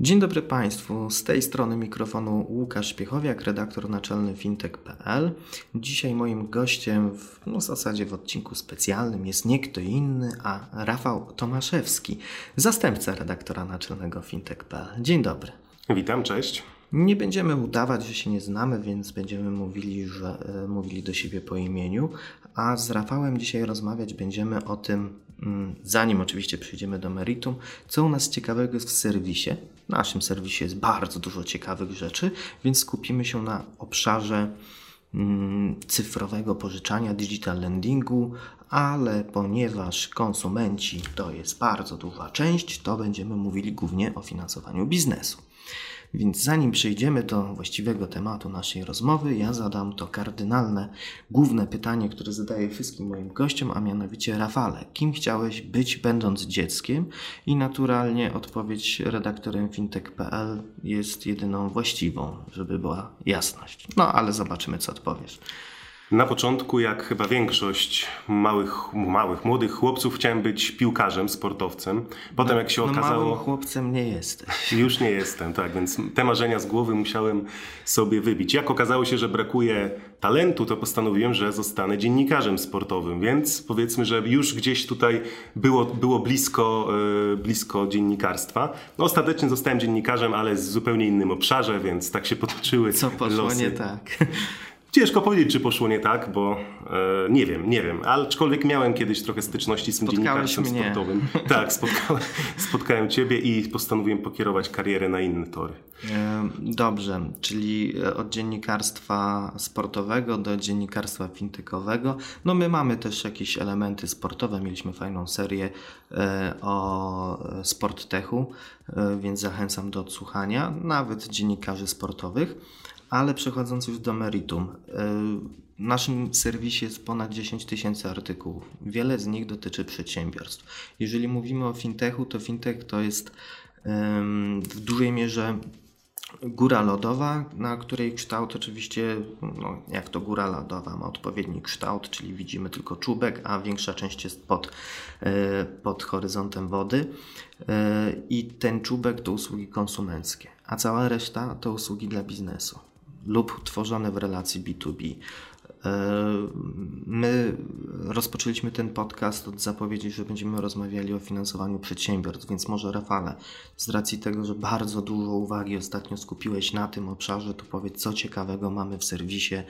Dzień dobry Państwu, z tej strony mikrofonu Łukasz Piechowiak, redaktor naczelny fintech.pl. Dzisiaj moim gościem w no, w zasadzie w odcinku specjalnym jest nie kto inny, a Rafał Tomaszewski, zastępca redaktora naczelnego fintech.pl. Dzień dobry. Witam, cześć. Nie będziemy udawać, że się nie znamy, więc będziemy mówili, że, e, mówili do siebie po imieniu, a z Rafałem dzisiaj rozmawiać będziemy o tym, mm, zanim oczywiście przejdziemy do meritum, co u nas ciekawego jest w serwisie. W naszym serwisie jest bardzo dużo ciekawych rzeczy, więc skupimy się na obszarze mm, cyfrowego pożyczania, digital lendingu, ale ponieważ konsumenci to jest bardzo duża część, to będziemy mówili głównie o finansowaniu biznesu. Więc zanim przejdziemy do właściwego tematu naszej rozmowy, ja zadam to kardynalne, główne pytanie, które zadaję wszystkim moim gościom, a mianowicie Rafale, kim chciałeś być będąc dzieckiem? I naturalnie odpowiedź redaktorem fintech.pl jest jedyną właściwą, żeby była jasność. No ale zobaczymy, co odpowiesz. Na początku, jak chyba większość małych, małych, młodych chłopców, chciałem być piłkarzem, sportowcem. Potem, no, jak się no okazało. Małym chłopcem nie jesteś. Już nie jestem, tak, więc te marzenia z głowy musiałem sobie wybić. Jak okazało się, że brakuje talentu, to postanowiłem, że zostanę dziennikarzem sportowym, więc powiedzmy, że już gdzieś tutaj było, było blisko, yy, blisko dziennikarstwa. No, ostatecznie zostałem dziennikarzem, ale w zupełnie innym obszarze, więc tak się potoczyły Co poszło losy. nie tak? Ciężko powiedzieć, czy poszło nie tak, bo e, nie wiem, nie wiem, aczkolwiek miałem kiedyś trochę styczności z tym Spotkałeś dziennikarstwem mnie. sportowym. Tak, spotkałem, spotkałem Ciebie i postanowiłem pokierować karierę na inne tory. E, Dobrze, czyli e, od dziennikarstwa sportowego do dziennikarstwa fintechowego. No my mamy też jakieś elementy sportowe, mieliśmy fajną serię e, o sporttechu, więc zachęcam do odsłuchania, nawet dziennikarzy sportowych. Ale przechodząc już do meritum, e, w naszym serwisie jest ponad 10 tysięcy artykułów. Wiele z nich dotyczy przedsiębiorstw. Jeżeli mówimy o fintechu, to fintech to jest w dużej mierze góra lodowa, na której kształt oczywiście, no, jak to góra lodowa, ma odpowiedni kształt, czyli widzimy tylko czubek, a większa część jest pod, e, pod horyzontem wody. E, I ten czubek to usługi konsumenckie, a cała reszta to usługi dla biznesu lub tworzone w relacji B2B. E, My rozpoczęliśmy ten podcast od zapowiedzi, że będziemy rozmawiali o finansowaniu przedsiębiorstw, więc może Rafale, z racji tego, że bardzo dużo uwagi ostatnio skupiłeś na tym obszarze, to powiedz, co ciekawego mamy w serwisie e,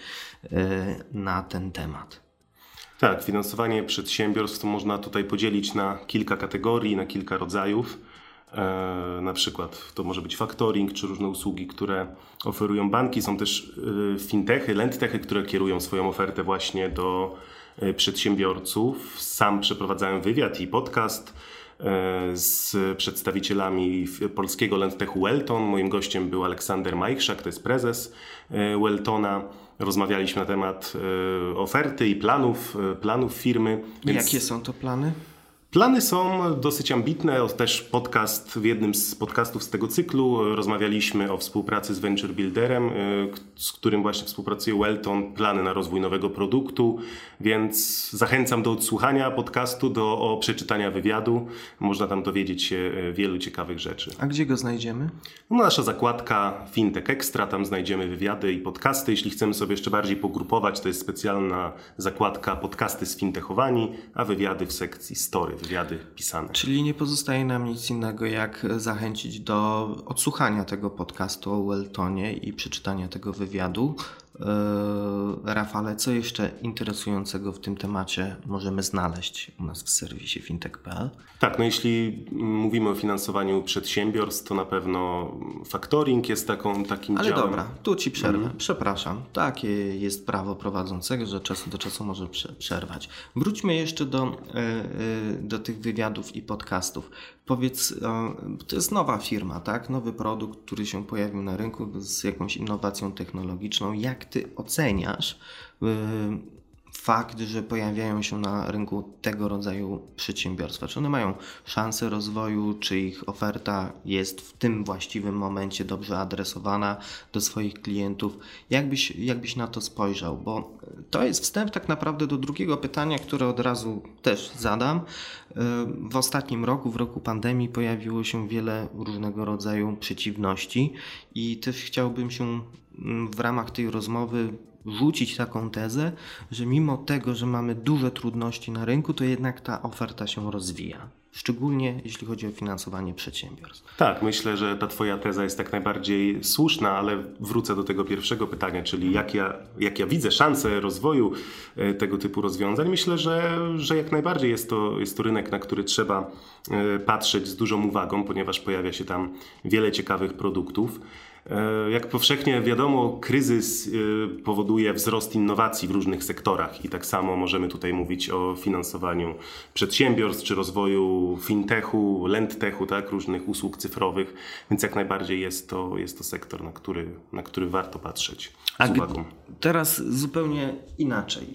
na ten temat. Tak, finansowanie przedsiębiorstw można tutaj podzielić na kilka kategorii, na kilka rodzajów. E, na przykład to może być factoring, czy różne usługi, które oferują banki. Są też e, fintechy, lendtechy, które kierują swoją ofertę właśnie do e, przedsiębiorców. Sam przeprowadzałem wywiad i podcast z przedstawicielami polskiego lendtechu Welton. Moim gościem był Aleksander Majchrzak, to jest prezes Weltona. Rozmawialiśmy na temat oferty i planów, planów firmy. Więc- Jakie są to plany? Plany są dosyć ambitne. Też podcast, w jednym z podcastów z tego cyklu rozmawialiśmy o współpracy z Venture Builderem, k- z którym właśnie współpracuje Welton, plany na rozwój nowego produktu, więc zachęcam do odsłuchania podcastu, do przeczytania wywiadu. Można tam dowiedzieć się e, wielu ciekawych rzeczy. A gdzie go znajdziemy? No, nasza zakładka Fintech Extra, tam znajdziemy wywiady i podcasty. Jeśli chcemy sobie jeszcze bardziej pogrupować, to jest specjalna zakładka podcasty z fintechowani, a wywiady w sekcji story, wywiady pisane. Czyli nie pozostaje nam nic innego, jak zachęcić do odsłuchania tego podcastu o Weltonie i przeczytania tego wywiadu. Rafale, co jeszcze interesującego w tym temacie możemy znaleźć u nas w serwisie fintech.pl? Tak, no jeśli mówimy o finansowaniu przedsiębiorstw, to na pewno faktoring jest taką, takim Ale działem. dobra, tu Ci przerwę. Mhm. Przepraszam. Takie jest prawo prowadzącego, że czasu do czasu może przerwać. Wróćmy jeszcze do, e, e, do tych wywiadów i podcastów. Powiedz, to jest nowa firma, tak? Nowy produkt, który się pojawił na rynku z jakąś innowacją technologiczną. Jak ty oceniasz y, fakt, że pojawiają się na rynku tego rodzaju przedsiębiorstwa? Czy one mają szansę rozwoju, czy ich oferta jest w tym właściwym momencie dobrze adresowana do swoich klientów? Jakbyś, jakbyś na to spojrzał? Bo to jest wstęp tak naprawdę do drugiego pytania, które od razu też zadam. W ostatnim roku, w roku pandemii, pojawiło się wiele różnego rodzaju przeciwności, i też chciałbym się w ramach tej rozmowy rzucić taką tezę, że mimo tego, że mamy duże trudności na rynku, to jednak ta oferta się rozwija. Szczególnie jeśli chodzi o finansowanie przedsiębiorstw. Tak, myślę, że ta Twoja teza jest jak najbardziej słuszna, ale wrócę do tego pierwszego pytania, czyli jak ja, jak ja widzę szansę rozwoju e, tego typu rozwiązań. Myślę, że, że jak najbardziej jest to, jest to rynek, na który trzeba e, patrzeć z dużą uwagą, ponieważ pojawia się tam wiele ciekawych produktów. E, jak powszechnie wiadomo, kryzys e, powoduje wzrost innowacji w różnych sektorach i tak samo możemy tutaj mówić o finansowaniu przedsiębiorstw czy rozwoju fintechu, lendtechu, tak, różnych usług cyfrowych, więc jak najbardziej jest to, jest to sektor, na który, na który warto patrzeć z uwagą. Teraz zupełnie inaczej.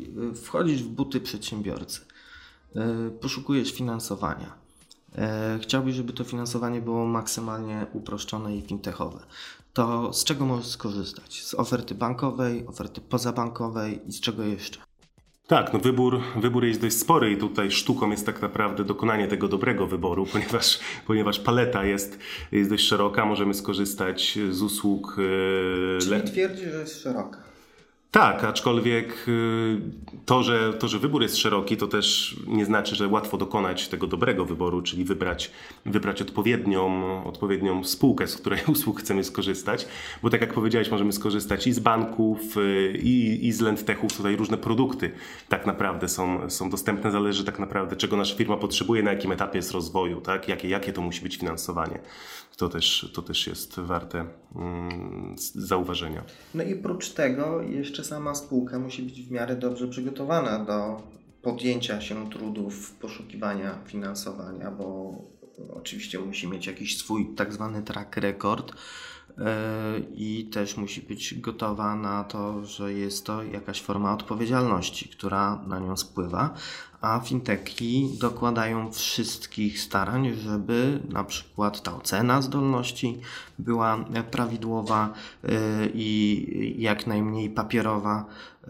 Wchodzisz w buty przedsiębiorcy, e, poszukujesz finansowania. Chciałbyś, żeby to finansowanie było maksymalnie uproszczone i fintechowe to z czego możesz skorzystać? Z oferty bankowej, oferty pozabankowej i z czego jeszcze? Tak, no wybór, wybór jest dość spory i tutaj sztuką jest tak naprawdę dokonanie tego dobrego wyboru, ponieważ, ponieważ paleta jest, jest dość szeroka, możemy skorzystać z usług. Yy, Czyli twierdzi, że jest szeroka. Tak, aczkolwiek y, to że, to, że wybór jest szeroki, to też nie znaczy, że łatwo dokonać tego dobrego wyboru, czyli wybrać, wybrać odpowiednią, odpowiednią spółkę, z której usług chcemy skorzystać. Bo tak jak powiedziałeś, możemy skorzystać i z banków, y, i, i z lendtechów. Tutaj różne produkty tak naprawdę są, są dostępne. Zależy tak naprawdę, czego nasza firma potrzebuje, na jakim etapie jest rozwoju, tak? jakie, jakie to musi być finansowanie. To też, to też jest warte mm, zauważenia. No i oprócz tego jeszcze sama spółka musi być w miarę dobrze przygotowana do podjęcia się trudów poszukiwania finansowania, bo oczywiście musi mieć jakiś swój tak zwany track record e, i też musi być gotowa na to, że jest to jakaś forma odpowiedzialności, która na nią spływa, a fintechi dokładają wszystkich starań, żeby na przykład ta ocena zdolności była prawidłowa y, i jak najmniej papierowa. Y,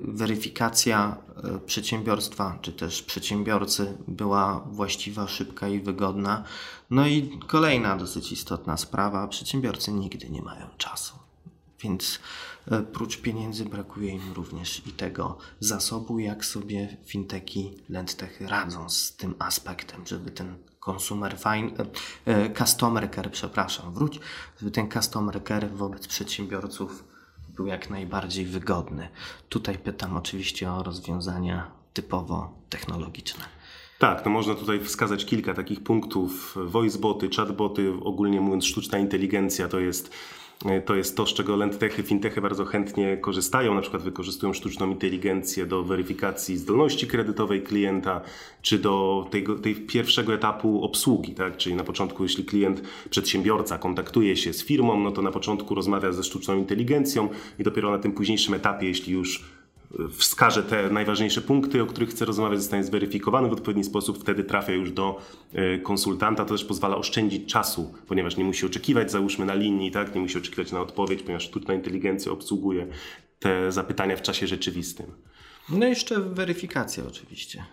weryfikacja y, przedsiębiorstwa czy też przedsiębiorcy była właściwa, szybka i wygodna. No i kolejna dosyć istotna sprawa: przedsiębiorcy nigdy nie mają czasu. Więc e, prócz pieniędzy brakuje im również i tego zasobu, jak sobie finteki, lendtechy radzą z tym aspektem, żeby ten consumer fine, e, customer care, przepraszam, wróć, żeby ten customer care wobec przedsiębiorców był jak najbardziej wygodny. Tutaj pytam oczywiście o rozwiązania typowo technologiczne. Tak, no można tutaj wskazać kilka takich punktów. Voiceboty, chatboty, ogólnie mówiąc sztuczna inteligencja to jest E, to jest to, z czego lendtechy, fintechy bardzo chętnie korzystają. Na przykład wykorzystują sztuczną inteligencję do weryfikacji zdolności kredytowej klienta, czy do tego, tej pierwszego etapu obsługi. Tak? Czyli na początku, jeśli klient, przedsiębiorca kontaktuje się z firmą, no to na początku rozmawia ze sztuczną inteligencją i dopiero na tym późniejszym etapie, jeśli już wskaże te najważniejsze punkty, o których chce rozmawiać, zostanie zweryfikowany w odpowiedni sposób, wtedy trafia już do e, konsultanta. To też pozwala oszczędzić czasu, ponieważ nie musi oczekiwać, załóżmy na linii, tak? nie musi oczekiwać na odpowiedź, ponieważ sztuczna inteligencja obsługuje te zapytania w czasie rzeczywistym. No i jeszcze weryfikacja oczywiście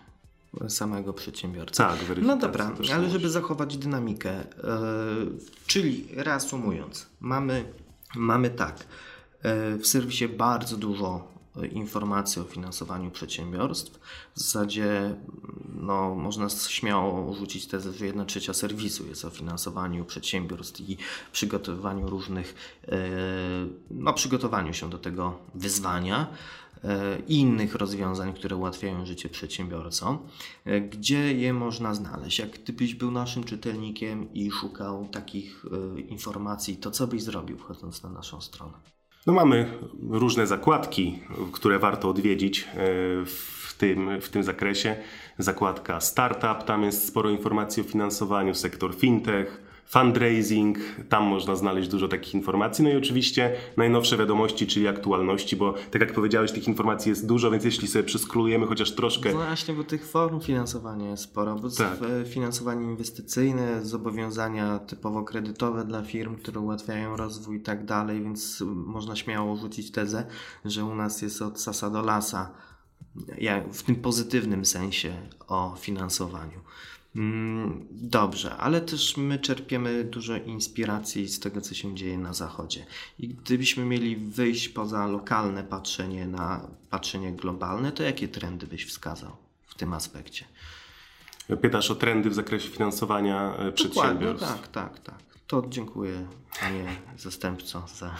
samego przedsiębiorcy. Tak, No dobra, ale żeby zachować dynamikę, yy, czyli reasumując, mamy, mamy tak, yy, w serwisie bardzo dużo informacje o finansowaniu przedsiębiorstw. W zasadzie no, można śmiało rzucić tezę, że jedna trzecia serwisu jest o finansowaniu przedsiębiorstw i przygotowywaniu różnych, no, przygotowaniu się do tego wyzwania i innych rozwiązań, które ułatwiają życie przedsiębiorcom. Gdzie je można znaleźć? Jak gdybyś był naszym czytelnikiem i szukał takich informacji, to co byś zrobił wchodząc na naszą stronę? No mamy różne zakładki, które warto odwiedzić e, w tym, w tym zakresie. Zakładka Startup, tam jest sporo informacji o finansowaniu, sektor fintech, fundraising, tam można znaleźć dużo takich informacji. No i oczywiście najnowsze wiadomości, czyli aktualności, bo tak jak powiedziałeś, tych informacji jest dużo, więc jeśli sobie przeskrolujemy chociaż troszkę. No właśnie, bo tych form finansowania jest sporo, bo tak. finansowanie inwestycyjne, zobowiązania typowo kredytowe dla firm, które ułatwiają rozwój i tak dalej, więc można śmiało rzucić tezę, że u nas jest od sasa do lasa, w tym pozytywnym sensie o finansowaniu. Mm, dobrze, ale też my czerpiemy dużo inspiracji z tego, co się dzieje na Zachodzie. I gdybyśmy mieli wyjść poza lokalne patrzenie na patrzenie globalne, to jakie trendy byś wskazał w tym aspekcie? Pytasz o trendy w zakresie finansowania e, przedsiębiorstw. tak, tak, tak. To dziękuję, panie zastępco, za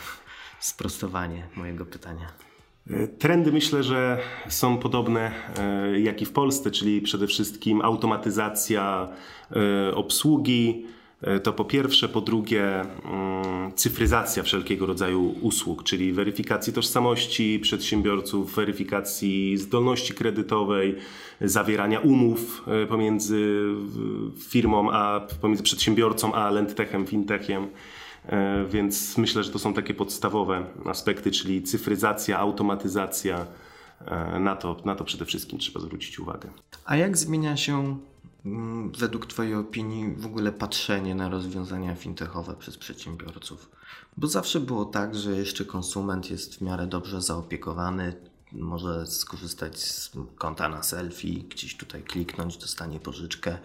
sprostowanie mojego pytania. Trendy myślę, że są podobne e, jak i w Polsce, czyli przede wszystkim automatyzacja e, obsługi. E, to po pierwsze, po drugie, mm, cyfryzacja wszelkiego rodzaju usług, czyli weryfikacji tożsamości przedsiębiorców, weryfikacji zdolności kredytowej, zawierania umów pomiędzy firmą, a pomiędzy przedsiębiorcą a lendtechem, fintechem. E, więc myślę, że to są takie podstawowe aspekty, czyli cyfryzacja, automatyzacja. E, na to, na to przede wszystkim trzeba zwrócić uwagę. A jak zmienia się mm, według Twojej opinii w ogóle patrzenie na rozwiązania fintechowe przez przedsiębiorców? Bo zawsze było tak, że jeszcze konsument jest w miarę dobrze zaopiekowany, może skorzystać z konta na selfie, gdzieś tutaj kliknąć, dostanie pożyczkę.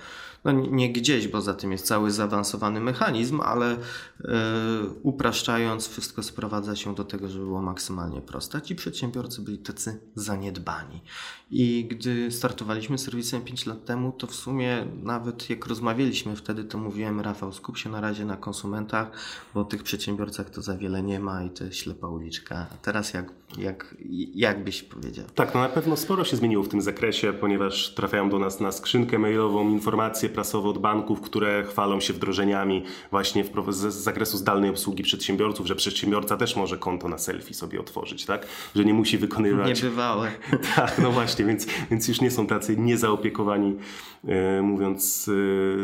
No nie gdzieś, bo za tym jest cały zaawansowany mechanizm, ale yy, upraszczając, wszystko sprowadza się do tego, żeby było maksymalnie proste. Ci przedsiębiorcy byli tacy zaniedbani. I gdy startowaliśmy serwisem 5 lat temu, to w sumie nawet jak rozmawialiśmy wtedy, to mówiłem, Rafał, skup się na razie na konsumentach, bo tych przedsiębiorcach to za wiele nie ma i to jest ślepa uliczka. A teraz jak, jak, jak byś powiedział? Tak, no na pewno sporo się zmieniło w tym zakresie, ponieważ trafiają do nas na skrzynkę mailową informacje prasowe od banków, które chwalą się wdrożeniami właśnie w, z, z zakresu zdalnej obsługi przedsiębiorców, że przedsiębiorca też może konto na selfie sobie otworzyć, tak? Że nie musi wykonywać... Niebywałe. tak, no właśnie, więc, więc już nie są tacy niezaopiekowani, e, mówiąc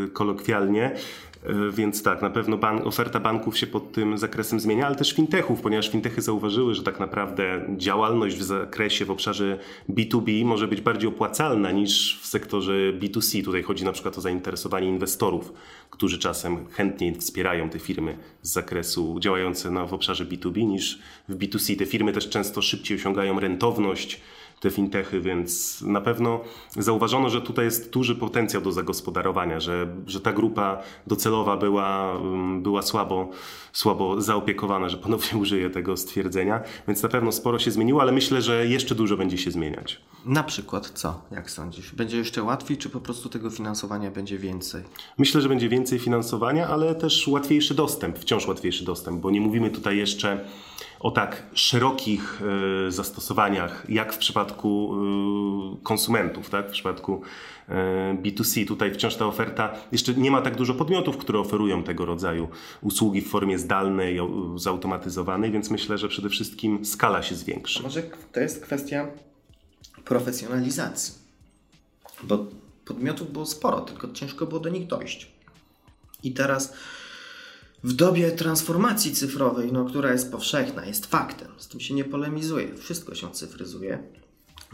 e, kolokwialnie. E, więc tak, na pewno ban oferta banków się pod tym zakresem zmienia, ale też fintechów, ponieważ fintechy zauważyły, że tak naprawdę działalność w zakresie, w obszarze B2B może być bardziej opłacalna niż w sektorze B2C. Tutaj chodzi na przykład o zainteresowanie inwestorów, którzy czasem chętniej wspierają te firmy z zakresu działające na, w obszarze B2B niż w B2C. Te firmy też często szybciej osiągają rentowność, te fintechy, więc na pewno zauważono, że tutaj jest duży potencjał do zagospodarowania, że, że ta grupa docelowa była, mm, była słabo, słabo zaopiekowana, że ponownie użyję tego stwierdzenia, więc na pewno sporo się zmieniło, ale myślę, że jeszcze dużo będzie się zmieniać. Na przykład co, jak sądzisz? Będzie jeszcze łatwiej, czy po prostu tego finansowania będzie więcej? Myślę, że będzie więcej finansowania, ale też łatwiejszy dostęp, wciąż łatwiejszy dostęp, bo nie mówimy tutaj jeszcze o tak szerokich e, zastosowaniach, jak w przypadku e, konsumentów, tak? w przypadku e, B2C. Tutaj wciąż ta oferta, jeszcze nie ma tak dużo podmiotów, które oferują tego rodzaju usługi w formie zdalnej, zautomatyzowanej, więc myślę, że przede wszystkim skala się zwiększy. A może to jest kwestia profesjonalizacji, bo podmiotów było sporo, tylko ciężko było do nich dojść. I teraz w dobie transformacji cyfrowej, no, która jest powszechna, jest faktem, z tym się nie polemizuje, wszystko się cyfryzuje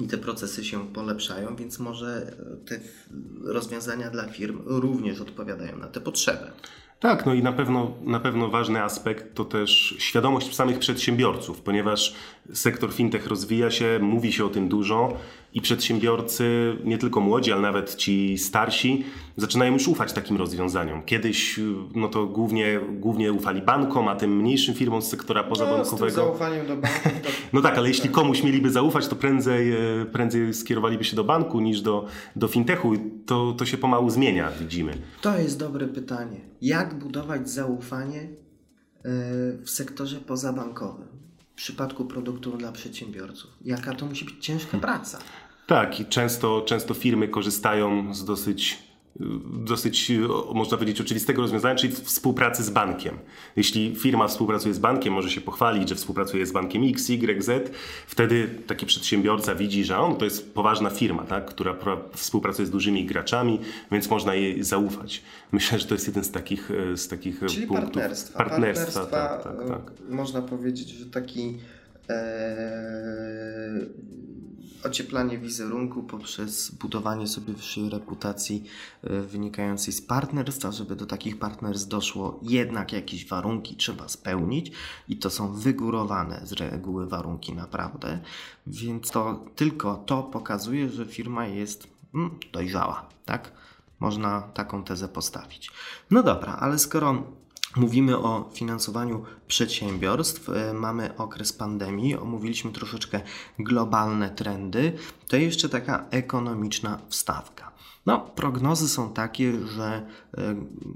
i te procesy się polepszają, więc może te rozwiązania dla firm również odpowiadają na te potrzeby. Tak, no i na pewno, na pewno ważny aspekt to też świadomość samych przedsiębiorców, ponieważ sektor fintech rozwija się, mówi się o tym dużo i przedsiębiorcy, nie tylko młodzi, ale nawet ci starsi, zaczynają już ufać takim rozwiązaniom. Kiedyś no to głównie, głównie ufali bankom, a tym mniejszym firmom z sektora pozabankowego. No, z zaufaniem do banków. To... no tak, ale jeśli komuś mieliby zaufać, to prędzej, e, prędzej skierowaliby się do banku niż do, do fintechu. To, to się pomału zmienia, widzimy. To jest dobre pytanie. Jak budować zaufanie e, w sektorze pozabankowym? w przypadku produktów dla przedsiębiorców. Jaka to musi być ciężka praca. Tak, i często, często firmy korzystają z dosyć dosyć, można powiedzieć, oczywistego rozwiązania, czyli współpracy z bankiem. Jeśli firma współpracuje z bankiem, może się pochwalić, że współpracuje z bankiem X, Y, Z, wtedy taki przedsiębiorca widzi, że on to jest poważna firma, tak, która współpracuje z dużymi graczami, więc można jej zaufać. Myślę, że to jest jeden z takich, z takich Czyli punktów. Partnerstwa. Partnerstwa, partnerstwa tak, tak, tak. Można powiedzieć, że taki e, ocieplanie wizerunku poprzez budowanie sobie wyższej reputacji e, wynikającej z partnerstw, a żeby do takich partnerstw doszło, jednak jakieś warunki trzeba spełnić i to są wygórowane z reguły warunki naprawdę, więc to tylko to pokazuje, że firma jest mm, dojrzała, tak? Można taką tezę postawić. No dobra, ale skoro Mówimy o finansowaniu przedsiębiorstw, e, mamy okres pandemii, omówiliśmy troszeczkę globalne trendy, to jeszcze taka ekonomiczna wstawka. No, prognozy są takie, że y,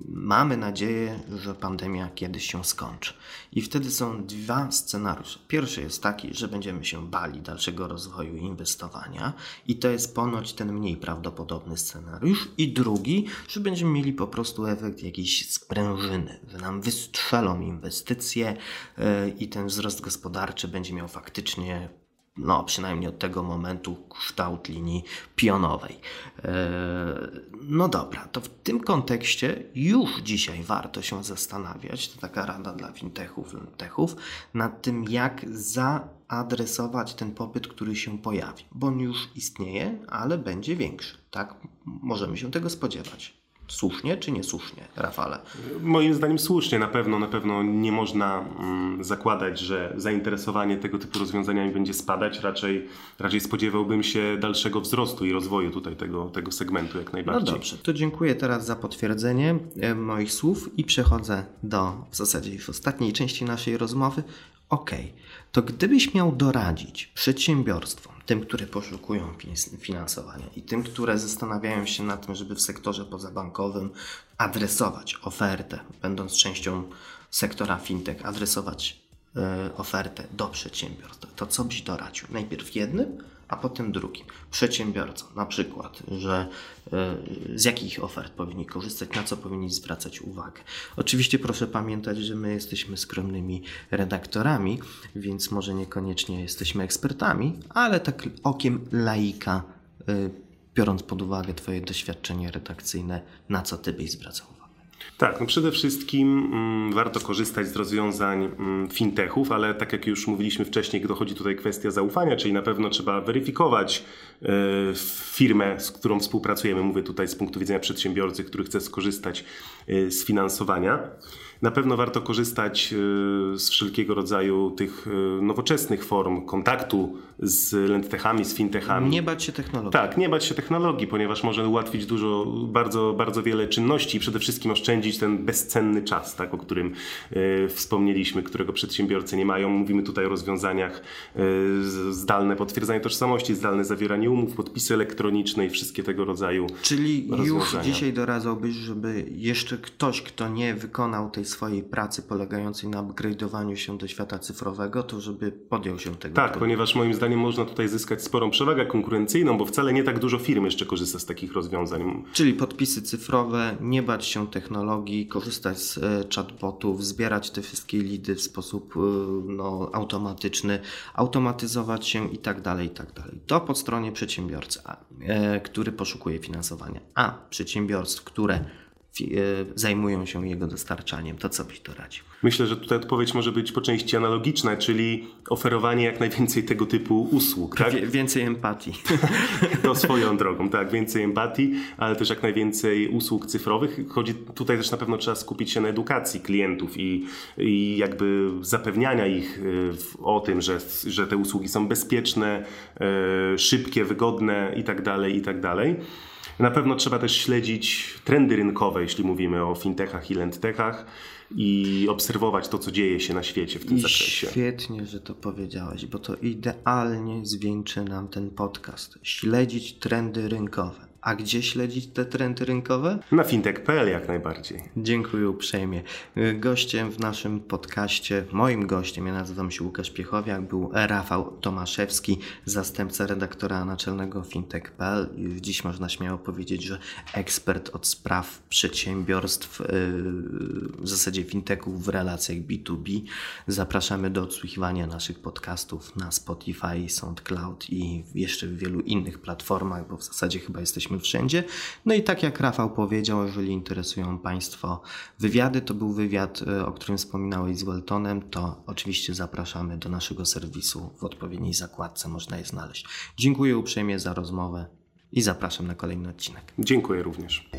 mamy nadzieję, że pandemia kiedyś się skończy. I wtedy są dwa scenariusze. Pierwszy jest taki, że będziemy się bali dalszego rozwoju inwestowania, i to jest ponoć ten mniej prawdopodobny scenariusz. I drugi, że będziemy mieli po prostu efekt jakiejś sprężyny, że nam wystrzelą inwestycje y, i ten wzrost gospodarczy będzie miał faktycznie no przynajmniej od tego momentu kształt linii pionowej. E, no dobra, to w tym kontekście już dzisiaj warto się zastanawiać, to taka rada dla fintechów, fintechów, nad tym jak zaadresować ten popyt, który się pojawi, bo on już istnieje, ale będzie większy, tak? Możemy się tego spodziewać. Słusznie czy niesłusznie, Rafale? Moim zdaniem słusznie. Na pewno, na pewno nie można mm, zakładać, że zainteresowanie tego typu rozwiązaniami będzie spadać. Raczej, raczej spodziewałbym się dalszego wzrostu i rozwoju tutaj tego, tego segmentu jak najbardziej. No dobrze, to dziękuję teraz za potwierdzenie e, moich słów i przechodzę do w zasadzie już ostatniej części naszej rozmowy. Ok, to gdybyś miał doradzić przedsiębiorstwom, tym, które poszukują finansowania i tym, które zastanawiają się nad tym, żeby w sektorze pozabankowym adresować ofertę, będąc częścią sektora fintech, adresować ofertę do przedsiębiorstw, to co byś doradził? Najpierw jednym, a potem drugim. Przedsiębiorcom na przykład, że e, z jakich ofert powinni korzystać, na co powinni zwracać uwagę. Oczywiście proszę pamiętać, że my jesteśmy skromnymi redaktorami, więc może niekoniecznie jesteśmy ekspertami, ale tak okiem laika, e, biorąc pod uwagę Twoje doświadczenie redakcyjne, na co Ty byś zwracał. Tak, no przede wszystkim mm, warto korzystać z rozwiązań mm, fintechów, ale tak jak już mówiliśmy wcześniej, dochodzi tutaj kwestia zaufania, czyli na pewno trzeba weryfikować y, firmę, z którą współpracujemy. Mówię tutaj z punktu widzenia przedsiębiorcy, który chce skorzystać y, z finansowania. Na pewno warto korzystać y, z wszelkiego rodzaju tych y, nowoczesnych form kontaktu z lendtechami, z fintechami. Nie bać się technologii. Tak, nie bać się technologii, ponieważ może ułatwić dużo, bardzo, bardzo wiele czynności i przede wszystkim oszczędzić ten bezcenny czas, tak, o którym y, wspomnieliśmy, którego przedsiębiorcy nie mają. Mówimy tutaj o rozwiązaniach zdalne potwierdzanie tożsamości, zdalne zawieranie umów, podpisy elektroniczne i wszystkie tego rodzaju Czyli już dzisiaj doradzałbyś, żeby jeszcze ktoś, kto nie wykonał tej swojej pracy polegającej na upgrade'owaniu się do świata cyfrowego, to żeby podjął się tego. Tak, ponieważ moim zdaniem można tutaj zyskać sporą przewagę konkurencyjną, bo wcale nie tak dużo firm jeszcze korzysta z takich rozwiązań. Czyli podpisy cyfrowe, nie bać się technologii, korzystać z e, chatbotów, zbierać te wszystkie lidy w sposób e, no, automatyczny, automatyzować się i tak dalej, i tak dalej. To po stronie przedsiębiorcy, e, który poszukuje finansowania, a przedsiębiorstw, które zajmują się jego dostarczaniem. To co byś to radził? Myślę, że tutaj odpowiedź może być po części analogiczna, czyli oferowanie jak najwięcej tego typu usług. Tak? Wie, więcej empatii. To swoją drogą, tak, więcej empatii, ale też jak najwięcej usług cyfrowych. Chodzi tutaj też na pewno trzeba skupić się na edukacji klientów i, i jakby zapewniania ich y, o tym, że, że te usługi są bezpieczne, y, szybkie, wygodne i tak Na pewno trzeba też śledzić trendy rynkowe, jeśli mówimy o fintechach i lendtechach i obserwować to, co dzieje się na świecie w tym I zakresie. Świetnie, że to powiedziałeś, bo to idealnie zwieńczy nam ten podcast. Śledzić trendy rynkowe. A gdzie śledzić te trendy rynkowe? Na fintech.pl jak najbardziej. Dziękuję uprzejmie. Gościem w naszym podcaście, moim gościem, ja nazywam się Łukasz Piechowiak, był Rafał Tomaszewski, zastępca redaktora naczelnego fintech.pl. Dziś można śmiało powiedzieć, że ekspert od spraw przedsiębiorstw, yy, w zasadzie fintechów w relacjach B2B. Zapraszamy do odsłuchiwania naszych podcastów na Spotify, SoundCloud i jeszcze w wielu innych platformach, bo w zasadzie chyba jesteśmy jesteśmy wszędzie. No i tak jak Rafał powiedział, jeżeli interesują Państwo wywiady, to był wywiad, e, o którym wspominałeś z Weltonem, to oczywiście zapraszamy do naszego serwisu w odpowiedniej zakładce, można je znaleźć. Dziękuję uprzejmie za rozmowę i zapraszam na kolejny odcinek. Dziękuję również.